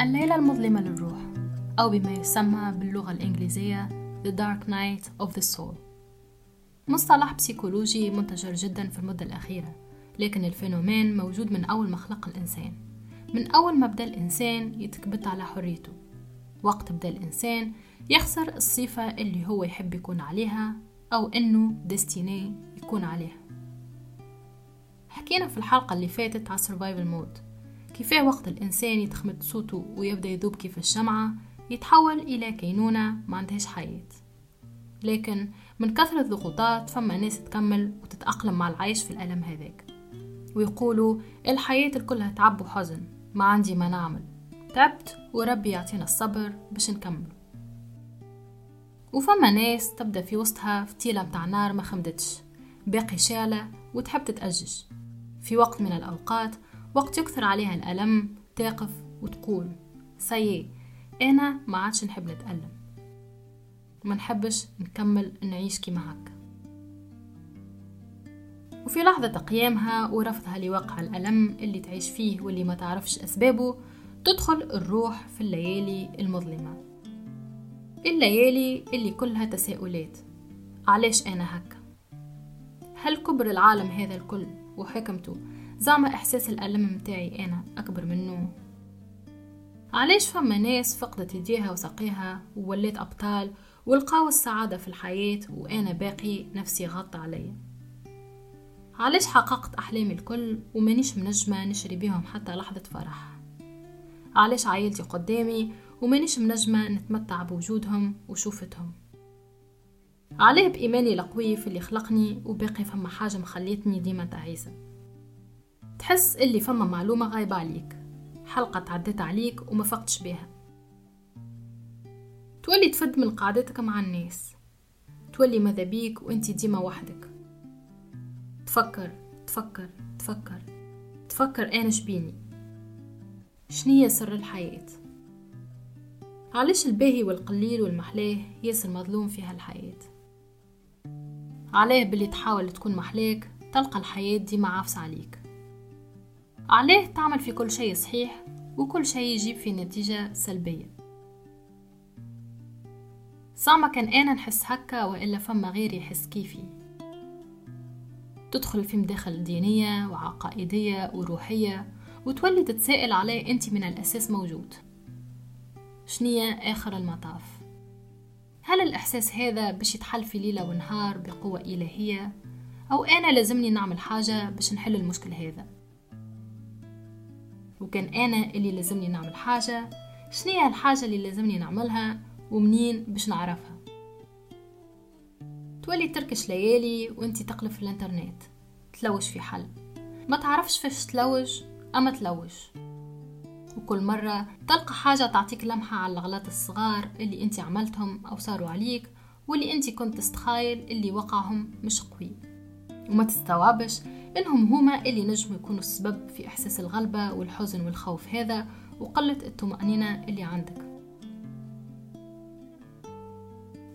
الليلة المظلمة للروح أو بما يسمى باللغة الإنجليزية The Dark Night of the Soul. مصطلح بسيكولوجي منتشر جدا في المدة الأخيرة لكن ال phénomène موجود من أول ما خلق الإنسان من أول ما بدأ الإنسان يتكبت على حريته. وقت بدأ الإنسان يخسر الصفة اللي هو يحب يكون عليها أو إنه destiné يكون عليها. حكينا في الحلقة اللي فاتت على survival mode. كيفاه وقت الإنسان يتخمد صوته ويبدأ يذوب كيف الشمعة يتحول إلى كينونة ما عندهاش حياة. لكن من كثرة الضغوطات فما ناس تكمل وتتأقلم مع العيش في الألم هذاك. ويقولوا الحياة كلها تعب وحزن ما عندي ما نعمل. تعبت وربي يعطينا الصبر باش نكمل. وفما ناس تبدأ في وسطها فتيلة متاع نار ما خمدتش. باقي شالة وتحب تتأجج. في وقت من الأوقات وقت يكثر عليها الألم تقف وتقول سيي أنا ما عادش نحب نتألم. ما نحبش نكمل نعيش كيما هكا. وفي لحظة قيامها ورفضها لواقع الألم اللي تعيش فيه واللي ما تعرفش أسبابه تدخل الروح في الليالي المظلمة. الليالي اللي كلها تساؤلات. علاش أنا هكا؟ هل كبر العالم هذا الكل وحكمته زعما إحساس الألم متاعي أنا أكبر منه. علاش فما ناس فقدت يديها وساقيها ووليت أبطال ولقاو السعادة في الحياة وأنا باقي نفسي غطى عليا علاش حققت أحلامي الكل ومانيش منجمة نشري بيهم حتى لحظة فرح؟ علاش عائلتي قدامي ومانيش منجمة نتمتع بوجودهم وشوفتهم؟ عليه بإيماني القوي في اللي خلقني وباقي فما حاجة مخليتني ديما تعيسة. تحس اللي فما معلومة غايبة عليك. حلقة تعدت عليك وما فقتش بيها. تولي تفد من قعدتك مع الناس. تولي ماذا بيك وانت ديما وحدك. تفكر تفكر تفكر. تفكر أنا شبيني. شنية سر الحياة؟ علاش الباهي والقليل والمحلاه ياسر مظلوم في هالحياة؟ علاه باللي تحاول تكون محلاك تلقى الحياة ديما عافسة عليك. علاه تعمل في كل شيء صحيح وكل شيء يجيب في نتيجة سلبية. صعمة كان أنا نحس هكا وإلا فما غيري يحس كيفي. تدخل في مداخل دينية وعقائدية وروحية وتولي تتسائل عليه أنت من الأساس موجود. شنية آخر المطاف؟ هل الإحساس هذا باش يتحل في ليلة ونهار بقوة إلهية؟ أو أنا لازمني نعمل حاجة باش نحل المشكل هذا؟ وكان أنا اللي لازمني نعمل حاجة شنية الحاجة اللي لازمني نعملها ومنين باش نعرفها؟ تولي تركش ليالي وانتي تقلب في الإنترنت تلوش في حل. ما تعرفش فاش تلوج أما تلوج. وكل مرة تلقى حاجة تعطيك لمحة على الغلط الصغار اللي أنت عملتهم أو صاروا عليك واللي أنت كنت تستخايل اللي وقعهم مش قوي. وما تستوعبش إنهم هما اللي نجموا يكونوا السبب في إحساس الغلبة والحزن والخوف هذا وقلة الطمأنينة اللي عندك.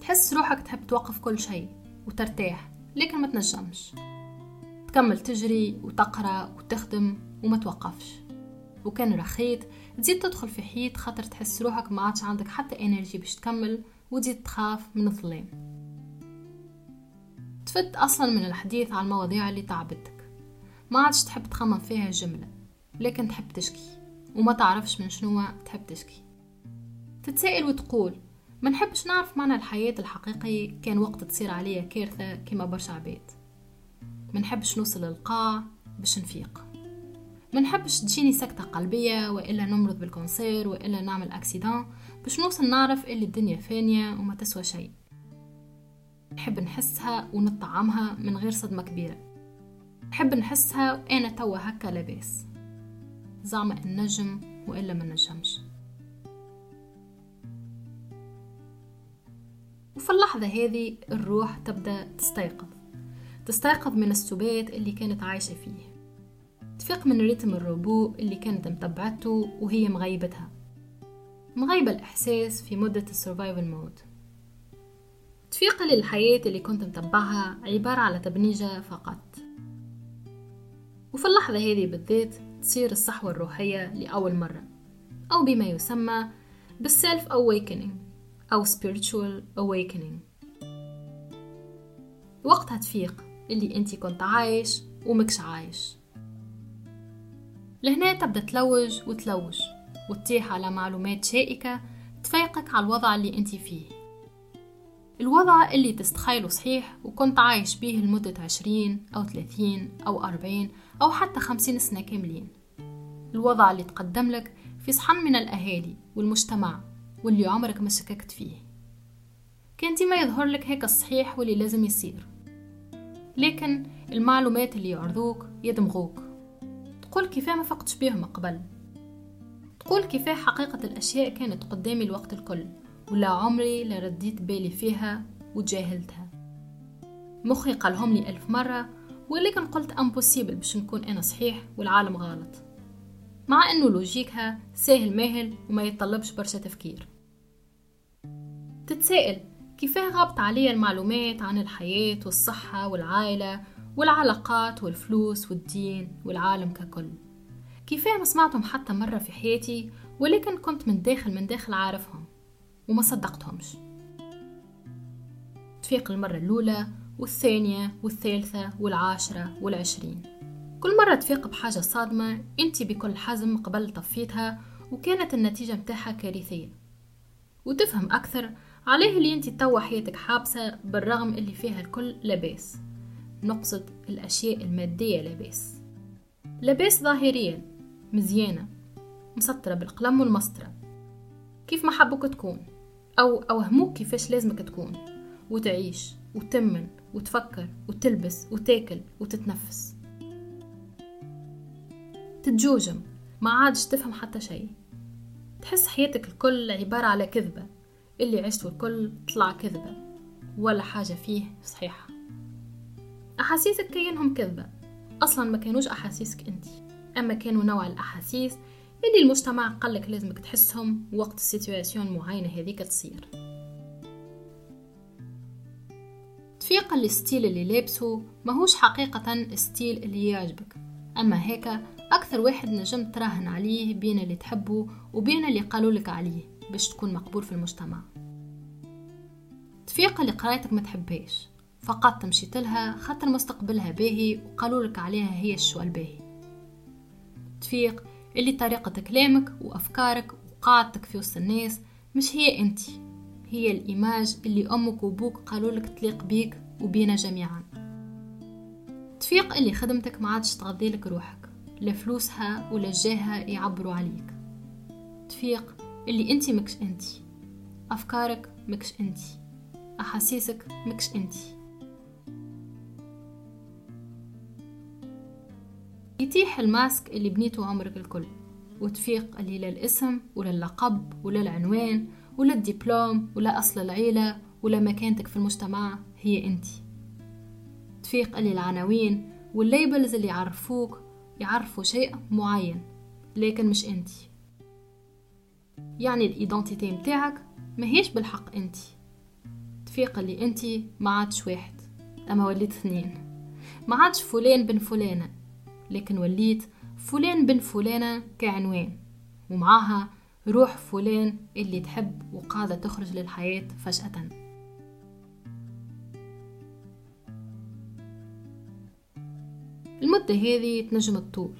تحس روحك تحب توقف كل شيء وترتاح لكن ما تنجمش. تكمل تجري وتقرأ وتخدم وما توقفش. وكان رخيت تزيد تدخل في حيط خاطر تحس روحك ما عادش عندك حتى إنرجي باش تكمل وتزيد تخاف من الظلام. تفت أصلا من الحديث عن المواضيع اللي تعبتك ما عادش تحب تخمم فيها جملة لكن تحب تشكي وما تعرفش من شنو تحب تشكي. تتسائل وتقول ما نحبش نعرف معنى الحياة الحقيقي كان وقت تصير عليا كارثة كما برشا عباد. ما نحبش نوصل للقاع باش نفيق. ما نحبش تجيني سكتة قلبية وإلا نمرض بالكونسير وإلا نعمل أكسيدان باش نوصل نعرف إللي الدنيا فانية وما تسوى شيء. نحب نحسها ونطعمها من غير صدمة كبيرة. نحب نحسها وأنا توا هكا لاباس. زعما النجم وإلا ما نجمش. وفي اللحظة هذه الروح تبدأ تستيقظ. تستيقظ من السبات اللي كانت عايشة فيه. تفيق من rythme ال robot اللي كانت متبعته وهي مغيبتها. مغيبة الإحساس في مدة ال survival mode تفيق للحياة اللي كنت متبعها عبارة على تبنيجة فقط. وفي اللحظة هذه بالذات تصير الصحوة الروحية لأول مرة أو بما يسمى بالسيلف awakening أو spiritual awakening. وقتها تفيق اللي أنت كنت عايش ومكش عايش. لهنا تبدأ تلوج وتلوج وتطيح على معلومات شائكة تفيقك على الوضع اللي أنت فيه. الوضع اللي تستخيله صحيح وكنت عايش بيه لمدة عشرين أو ثلاثين أو أربعين أو حتى خمسين سنة كاملين. الوضع اللي تقدم لك في صحن من الأهالي والمجتمع واللي عمرك ما شككت فيه. كان ديما يظهر لك هيك الصحيح واللي لازم يصير. لكن المعلومات اللي يعرضوك يدمغوك. تقول كيفاه ما فقتش بيهم قبل. تقول كيفاه حقيقة الأشياء كانت قدامي الوقت الكل. ولا عمري لا رديت بالي فيها وتجاهلتها مخي قالهم لي ألف مرة ولكن قلت امبوسيبل باش نكون أنا صحيح والعالم غلط. مع أنه لوجيكها ساهل ماهل وما يتطلبش برشا تفكير. تتسائل كيفاه غابت عليا المعلومات عن الحياة والصحة والعائلة والعلاقات والفلوس والدين والعالم ككل؟ كيفاه ما سمعتهم حتى مرة في حياتي ولكن كنت من داخل من داخل عارفهم؟ وما صدقتهمش. تفيق المرة الأولى والثانية والثالثة والعاشرة والعشرين. كل مرة تفيق بحاجة صادمة أنت بكل حزم قبل طفيتها وكانت النتيجة متاعها كارثية. وتفهم أكثر عليه اللي أنت توا حياتك حابسة بالرغم اللي فيها الكل لباس نقصد الأشياء المادية لباس لباس ظاهريا مزيانة مسطرة بالقلم والمسطرة. كيف ما حبوك تكون. أو أوهموك كيفاش لازمك تكون وتعيش وتمن وتفكر وتلبس وتاكل وتتنفس. تتجوجم ما عادش تفهم حتى شيء. تحس حياتك الكل عبارة على كذبة اللي عشته الكل طلع كذبة ولا حاجة فيه صحيحة. أحاسيسك كلهم كذبة. أصلا ما كانوش أحاسيسك أنت أما كانوا نوع الأحاسيس اللي المجتمع قالك لازمك تحسهم وقت ال situation معينة هذيك تصير. تفيق ال style اللي لابسه ماهوش حقيقة ال style اللي يعجبك. أما هيك أكثر واحد نجم تراهن عليه بين اللي تحبه وبين اللي قالولك عليه باش تكون مقبول في المجتمع. تفيق اللي قرايتك ما تحبهاش. فقط مشيت لها خاطر مستقبلها باهي وقالولك عليها هي الشو الباهي تفيق اللي طريقة كلامك وأفكارك وقاعدتك في وسط الناس مش هي أنت. هي الإيماج اللي أمك وأبوك قالولك تليق بيك وبينا جميعا. تفيق اللي خدمتك ما عادش تغذيلك روحك. لا فلوسها ولا جاهها يعبروا عليك. تفيق اللي أنت مكش أنت. أفكارك مكش أنت. أحاسيسك مكش أنت. يتيح الماسك اللي بنيته عمرك الكل وتفيق اللي لا الاسم ولا اللقب ولا العنوان ولا ولا أصل العيلة ولا مكانتك في المجتمع هي أنت. تفيق اللي العناوين وال labels اللي يعرفوك يعرفوا شيء معين لكن مش أنت. يعني الايدنتيتي متاعك ما هيش بالحق أنت. تفيق اللي أنت ما عادش واحد أما وليت اثنين. ما عادش فلان بن فلانة. لكن وليت فلان بن فلانة كعنوان ومعاها روح فلان اللي تحب وقاعدة تخرج للحياة فجأة. المدة هذه تنجم الطول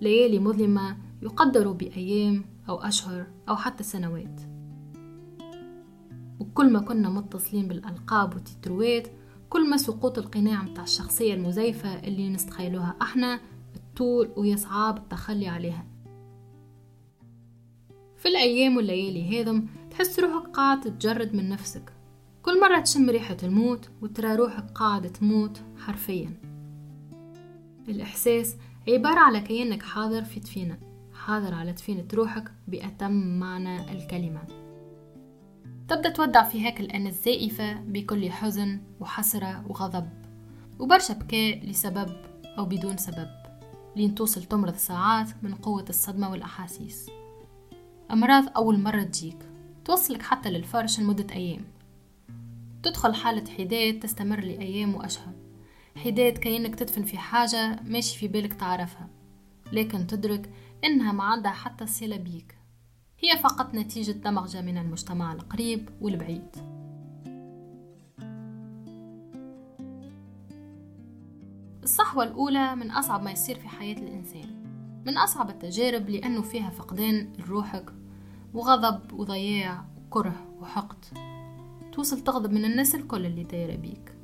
ليالي مظلمة يقدر بأيام أو أشهر أو حتى سنوات. وكل ما كنا متصلين بالألقاب والتتروات كل ما سقوط القناع متاع الشخصية المزيفة اللي نستخيلوها إحنا الطول ويصعب التخلي عليها. في الأيام والليالي هذم تحس روحك قاعد تتجرد من نفسك. كل مرة تشم ريحة الموت وترى روحك قاعدة تموت حرفيا. الإحساس عبارة على كيانك حاضر في دفينة حاضر على دفينة روحك بأتم معنى الكلمة. تبدأ تودع في هيك الأنا الزائفة بكل حزن وحسرة وغضب وبرشا بكاء لسبب أو بدون سبب. لين توصل تمرض ساعات من قوة الصدمة والأحاسيس. أمراض أول مرة تجيك توصلك حتى للفرش لمدة أيام. تدخل حالة حداد تستمر لأيام وأشهر. حداد كأنك تدفن في حاجة ماشي في بالك تعرفها لكن تدرك إنها ما عندها حتى صلة بيك. هي فقط نتيجة دمغجة من المجتمع القريب والبعيد. الصحوة الأولى من أصعب ما يصير في حياة الإنسان من أصعب التجارب لأنه فيها فقدان لروحك وغضب وضياع وكره وحقد. توصل تغضب من الناس الكل اللي دايرة بيك.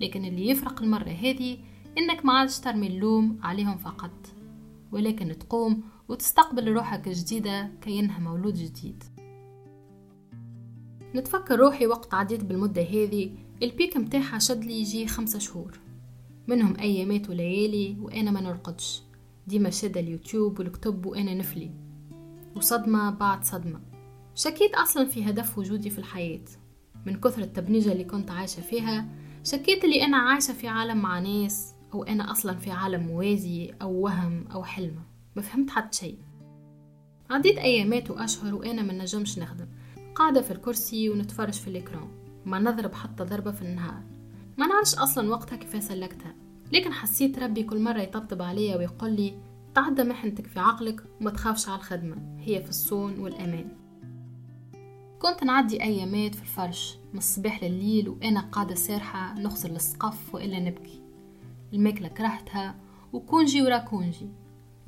لكن اللي يفرق المرة هذه إنك ما عادش ترمي اللوم عليهم فقط ولكن تقوم وتستقبل روحك جديدة كأنها مولود جديد. نتفكر روحي وقت عديت بالمدة هذه البيك متاعها شد لي يجي خمسة شهور. منهم أيامات وليالي وأنا ما نرقدش. ديما شادة اليوتيوب والكتب وأنا نفلي. وصدمة بعد صدمة. شكيت أصلا في هدف وجودي في الحياة. من كثر التبنيجة اللي كنت عايشة فيها شكيت اللي أنا عايشة في عالم مع ناس أو أنا أصلا في عالم موازي أو وهم أو حلم. ما فهمت حتى شيء. عديت أيامات وأشهر وأنا ما نجمش نخدم. قاعدة في الكرسي ونتفرج في الإكران ما نضرب حتى ضربة في النهار. ما نعرفش أصلا وقتها كيف سلكتها. لكن حسيت ربي كل مرة يطبطب عليا ويقول لي تعدى محنتك في عقلك وما تخافش على الخدمة هي في الصون والأمان. كنت نعدي أيامات في الفرش من الصباح لليل وأنا قاعدة سارحة نغسل السقف وإلا نبكي. الماكلة كرهتها وكونجي ورا كونجي.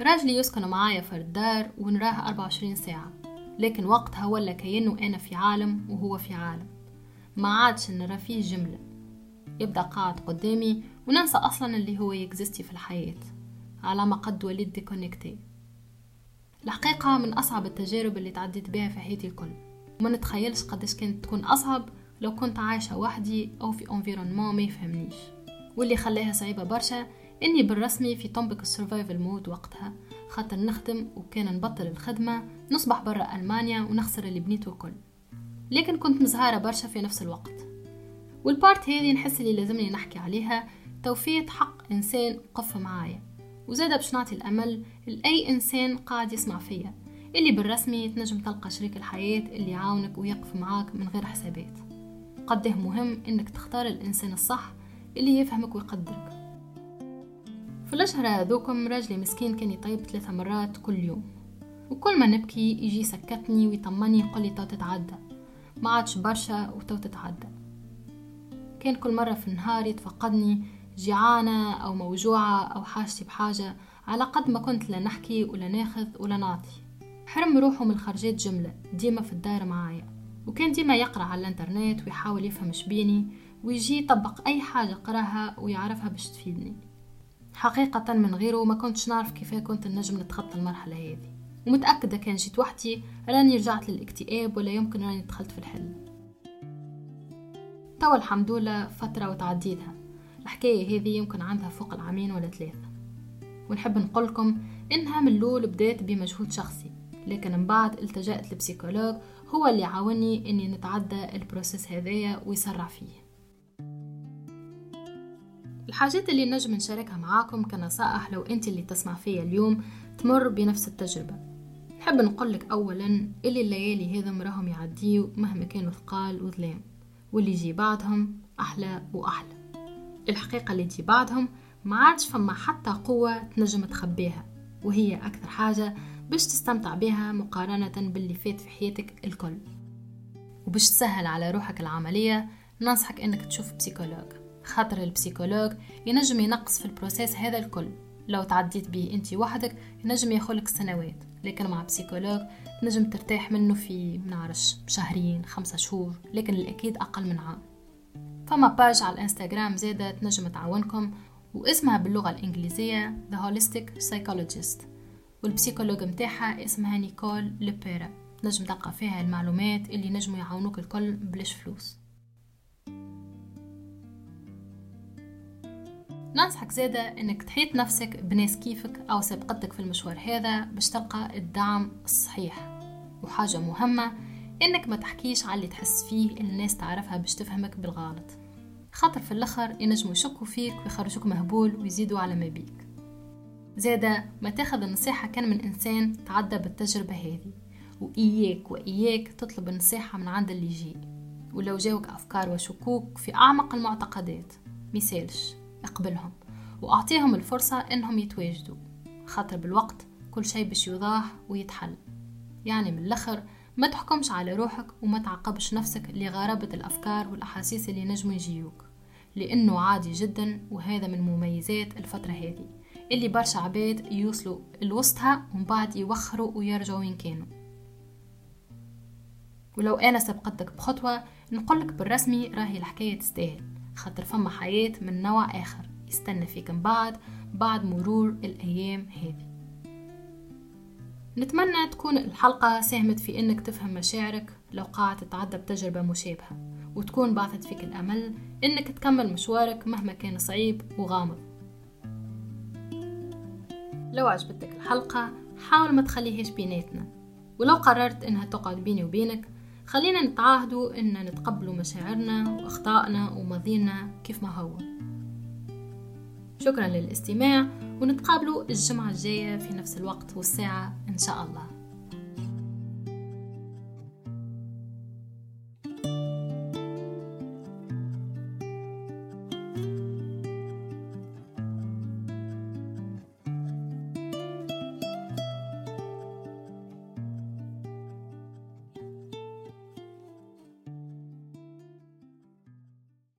راجلي يسكن معايا في الدار ونراه 24 ساعة. لكن وقتها ولا كأنه أنا في عالم وهو في عالم. ما عادش نرى فيه جملة. يبدأ قاعد قدامي وننسى أصلا اللي هو يكزيستي في الحياة. على ما قد وليت déconnectée الحقيقة من أصعب التجارب اللي تعديت بها في حياتي الكل. وما نتخيلش قداش كانت تكون أصعب لو كنت عايشة وحدي أو في environnement ما يفهمنيش. واللي خلاها صعيبة برشا إني بالرسمي في طنبك ال survival mode وقتها. خاطر نخدم وكان نبطل الخدمة نصبح برا ألمانيا ونخسر اللي بنيته الكل. لكن كنت مزهارة برشا في نفس الوقت. وال part هذه نحس اللي لازمني نحكي عليها توفية حق إنسان قف معايا. وزادة باش نعطي الأمل لأي إنسان قاعد يسمع فيا اللي بالرسمي تنجم تلقى شريك الحياة اللي يعاونك ويقف معاك من غير حسابات. قده مهم إنك تختار الإنسان الصح اللي يفهمك ويقدرك. في الأشهر هذوكم راجلي مسكين كان يطيب ثلاثة مرات كل يوم. وكل ما نبكي يجي يسكتني ويطمني يقول لي تو تتعدى. ما عادش برشا وتو تتعدى. كان كل مرة في النهار يتفقدني جيعانة أو موجوعة أو حاجتي بحاجة على قد ما كنت لا نحكي ولا ناخذ ولا نعطي. حرم روحه من الخرجات جملة ديما في الدار معايا. وكان ديما يقرأ على الإنترنت ويحاول يفهم شبيني ويجي يطبق أي حاجة قرأها ويعرفها باش تفيدني. حقيقة من غيره ما كنتش نعرف كيف كنت النجم نتخطى المرحلة هذه. ومتأكدة كان جيت وحدي راني رجعت للاكتئاب ولا يمكن راني دخلت في الحل توا الحمد لله فترة وتعديتها الحكاية هذه يمكن عندها فوق العامين ولا ثلاثة. ونحب نقولكم إنها من الأول بدأت بمجهود شخصي لكن من بعد التجأت لبسيكولوج هو اللي عاوني إني نتعدى البروسيس هذايا ويسرع فيه. الحاجات اللي نجم نشاركها معاكم كنصائح لو أنت اللي تسمع فيا اليوم تمر بنفس التجربة. نحب نقولك أولا اللي الليالي هذا راهم يعديو مهما كانوا ثقال وظلام واللي يجي بعدهم أحلى وأحلى. الحقيقة اللي تجي بعدهم ما عادش فما حتى قوة تنجم تخبيها وهي أكثر حاجة باش تستمتع بها مقارنة باللي فات في حياتك الكل. وباش تسهل على روحك العملية ننصحك إنك تشوف psychologue. خاطر ال psychologue ينجم ينقص في ال process هذا الكل. لو تعديت به انت وحدك ينجم ياخذلك سنوات. لكن مع psychologue تنجم ترتاح منه في منعرفش شهرين خمسة شهور لكن الأكيد أقل من عام. فما page على الإنستغرام زادة تنجم تعاونكم واسمها باللغة الإنجليزية The Holistic Psychologist. وال psychologue متاعها اسمها Nicole LePera نجم تلقى فيها المعلومات اللي نجموا يعاونوك الكل بلاش فلوس. ننصحك زادة إنك تحيط نفسك بناس كيفك أو سابقتك في المشوار هذا باش تلقى الدعم الصحيح. وحاجة مهمة إنك ما تحكيش على اللي تحس فيه الناس تعرفها باش تفهمك بالغلط. خاطر في الآخر ينجموا يشكوا فيك ويخرجوك مهبول ويزيدوا على ما بيك. زادة ما تاخذ النصيحة كان من إنسان تعدى بالتجربة هذه. وإياك وإياك تطلب النصيحة من عند اللي يجي. ولو جاوك أفكار وشكوك في أعمق المعتقدات. ميسالش اقبلهم وأعطيهم الفرصة إنهم يتواجدوا. خاطر بالوقت كل شيء باش يوضاح ويتحل. يعني من الأخر ما تحكمش على روحك وما تعقبش نفسك لغرابة الأفكار والأحاسيس اللي نجموا يجيوك. لأنه عادي جدا وهذا من مميزات الفترة هذه اللي برشا عباد يوصلوا لوسطها ومن بعد يوخروا ويرجعوا وين كانوا ولو أنا سبقتك بخطوة نقولك بالرسمي راهي الحكاية تستاهل. خاطر فما حياة من نوع آخر. يستنى فيك من بعد بعد مرور الأيام هذه نتمنى تكون الحلقة ساهمت في إنك تفهم مشاعرك لو قاعد تتعدى بتجربة مشابهة وتكون بعثت فيك الأمل إنك تكمل مشوارك مهما كان صعيب وغامض. لو عجبتك الحلقة حاول ما تخليهاش بيناتنا. ولو قررت إنها تقعد بيني وبينك خلينا نتعاهدوا إن نتقبلوا مشاعرنا وأخطائنا وماضينا كيف ما هو. شكرا للاستماع ونتقابلوا الجمعة الجاية في نفس الوقت والساعة إن شاء الله.